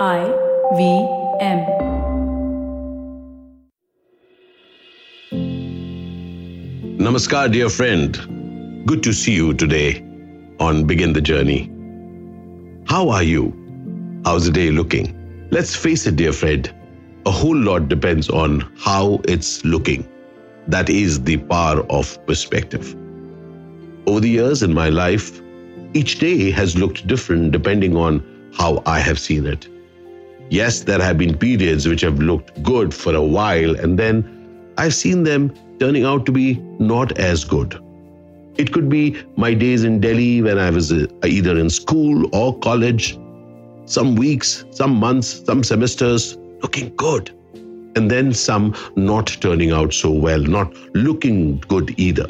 I V M. Namaskar, dear friend. Good to see you today on Begin the Journey. How are you? How's the day looking? Let's face it, dear friend, a whole lot depends on how it's looking. That is the power of perspective. Over the years in my life, each day has looked different depending on how I have seen it. Yes, there have been periods which have looked good for a while, and then I've seen them turning out to be not as good. It could be my days in Delhi when I was uh, either in school or college, some weeks, some months, some semesters looking good, and then some not turning out so well, not looking good either.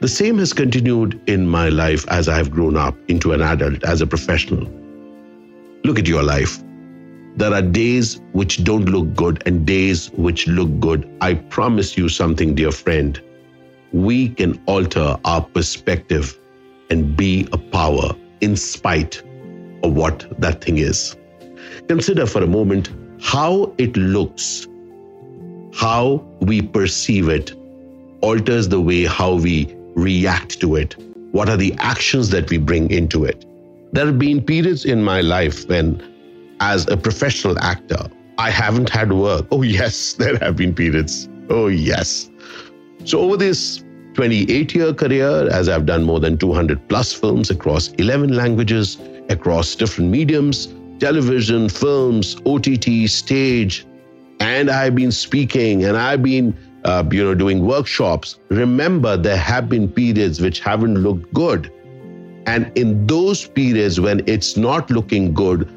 The same has continued in my life as I have grown up into an adult, as a professional. Look at your life. There are days which don't look good and days which look good. I promise you something, dear friend. We can alter our perspective and be a power in spite of what that thing is. Consider for a moment how it looks, how we perceive it, alters the way how we react to it. What are the actions that we bring into it? There have been periods in my life when as a professional actor, I haven't had work. Oh, yes, there have been periods. Oh, yes. So, over this 28 year career, as I've done more than 200 plus films across 11 languages, across different mediums television, films, OTT, stage, and I've been speaking and I've been uh, you know, doing workshops. Remember, there have been periods which haven't looked good. And in those periods when it's not looking good,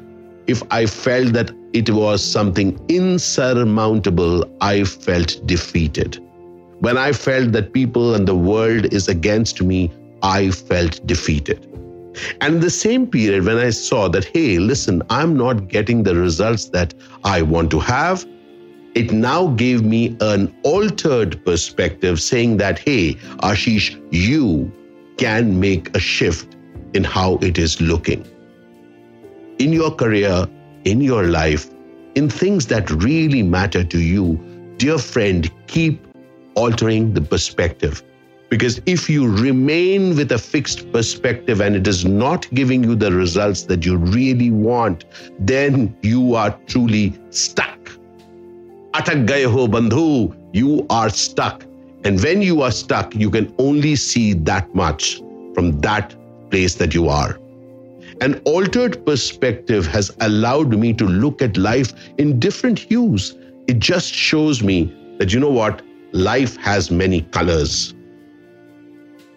if I felt that it was something insurmountable, I felt defeated. When I felt that people and the world is against me, I felt defeated. And in the same period, when I saw that, hey, listen, I'm not getting the results that I want to have, it now gave me an altered perspective saying that, hey, Ashish, you can make a shift in how it is looking in your career, in your life, in things that really matter to you, dear friend, keep altering the perspective. Because if you remain with a fixed perspective and it is not giving you the results that you really want, then you are truly stuck. Atak ho bandhu, you are stuck. And when you are stuck, you can only see that much from that place that you are. An altered perspective has allowed me to look at life in different hues. It just shows me that, you know what, life has many colors.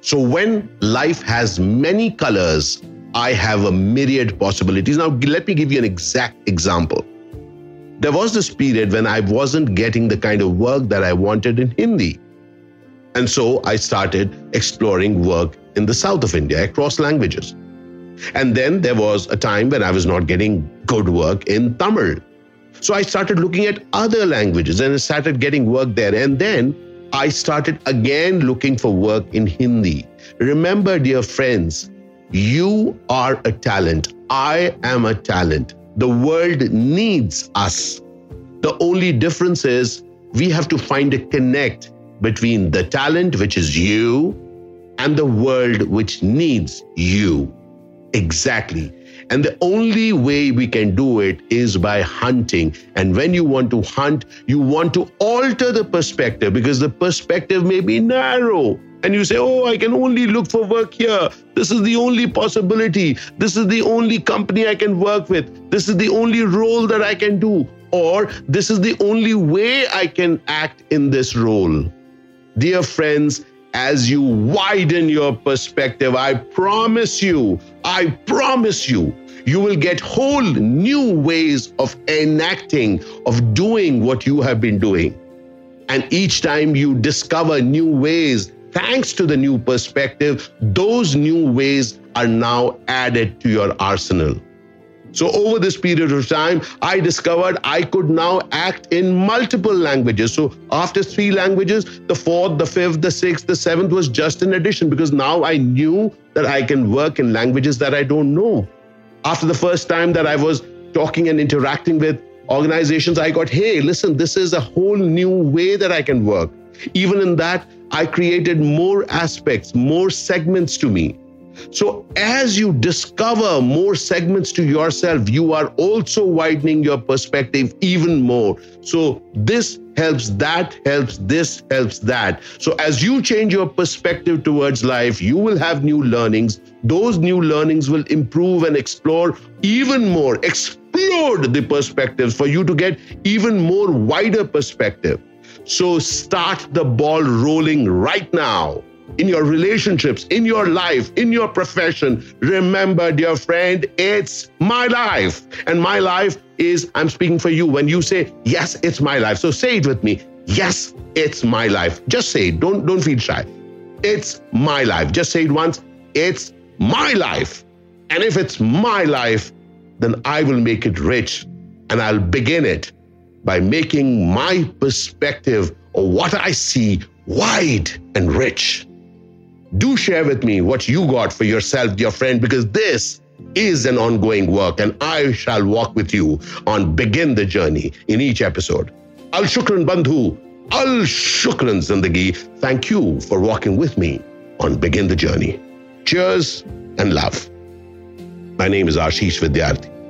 So when life has many colors, I have a myriad possibilities. Now, let me give you an exact example. There was this period when I wasn't getting the kind of work that I wanted in Hindi. And so I started exploring work in the south of India across languages. And then there was a time when I was not getting good work in Tamil. So I started looking at other languages and I started getting work there. And then I started again looking for work in Hindi. Remember, dear friends, you are a talent. I am a talent. The world needs us. The only difference is we have to find a connect between the talent, which is you, and the world, which needs you. Exactly. And the only way we can do it is by hunting. And when you want to hunt, you want to alter the perspective because the perspective may be narrow. And you say, Oh, I can only look for work here. This is the only possibility. This is the only company I can work with. This is the only role that I can do. Or this is the only way I can act in this role. Dear friends, as you widen your perspective, I promise you, I promise you, you will get whole new ways of enacting, of doing what you have been doing. And each time you discover new ways, thanks to the new perspective, those new ways are now added to your arsenal. So, over this period of time, I discovered I could now act in multiple languages. So, after three languages, the fourth, the fifth, the sixth, the seventh was just an addition because now I knew that I can work in languages that I don't know. After the first time that I was talking and interacting with organizations, I got, hey, listen, this is a whole new way that I can work. Even in that, I created more aspects, more segments to me. So, as you discover more segments to yourself, you are also widening your perspective even more. So, this helps, that helps, this helps that. So, as you change your perspective towards life, you will have new learnings. Those new learnings will improve and explore even more, explode the perspectives for you to get even more wider perspective. So, start the ball rolling right now in your relationships, in your life, in your profession. Remember, dear friend, it's my life. And my life is, I'm speaking for you when you say, yes, it's my life. So say it with me. Yes, it's my life. Just say it. Don't, don't feel shy. It's my life. Just say it once. It's my life. And if it's my life, then I will make it rich and I'll begin it by making my perspective or what I see wide and rich do share with me what you got for yourself, dear friend, because this is an ongoing work and I shall walk with you on Begin the Journey in each episode. Al Shukran Bandhu, Al Shukran Zindagi. Thank you for walking with me on Begin the Journey. Cheers and love. My name is Ashish Vidyarthi.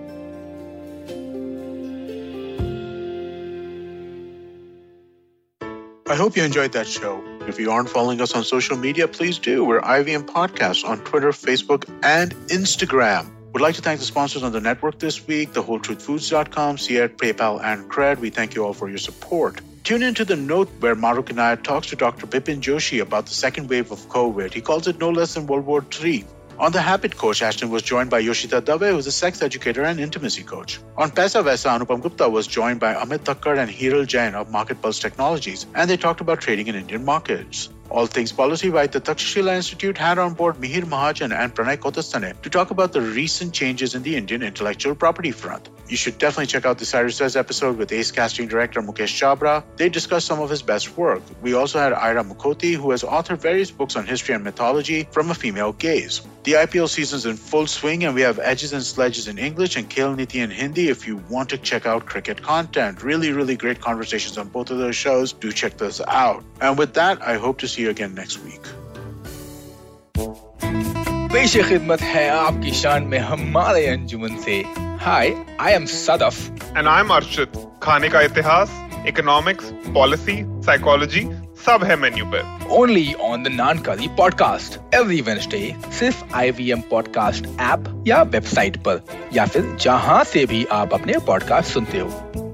I hope you enjoyed that show. If you aren't following us on social media, please do. We're IVM Podcasts on Twitter, Facebook, and Instagram. We'd like to thank the sponsors on the network this week, the WholeTruthFoods.com, Seat, PayPal, and Cred. We thank you all for your support. Tune into the note where Maruk Inayat talks to Dr. Bipin Joshi about the second wave of COVID. He calls it no less than World War III. On The Habit Coach, Ashdin was joined by Yoshita Dave, who's a sex educator and intimacy coach. On Paisa Vaisa, Anupam Gupta was joined by Amit Thakkar and Hiral Jain of Market Pulse Technologies, and they talked about trading in Indian markets. All Things Policy by the Takshashila Institute had on board Mihir Mahajan and Pranay Kotasthane to talk about the recent changes in the Indian intellectual property front. You should definitely check out the Cyrus Says episode with ace casting director Mukesh Chhabra. They discuss some of his best work. We also had Ira Mukhoty, who has authored various books on history and mythology from a female gaze. The IPL is in full swing, and we have Edges and Sledges in English and Khel Niti in Hindi if you want to check out cricket content. Really, really great conversations on both of those shows. Do check those out. And with that, I hope to see you again next week. Hi I am Sadaf And I am Arshit खाने का इतिहास economics policy psychology सब है menu पर। Only on the नानकारी podcast every Wednesday सिर्फ़ IVM podcast app या website पर या फिर जहाँ से भी आप अपने पॉडकास्ट सुनते हो।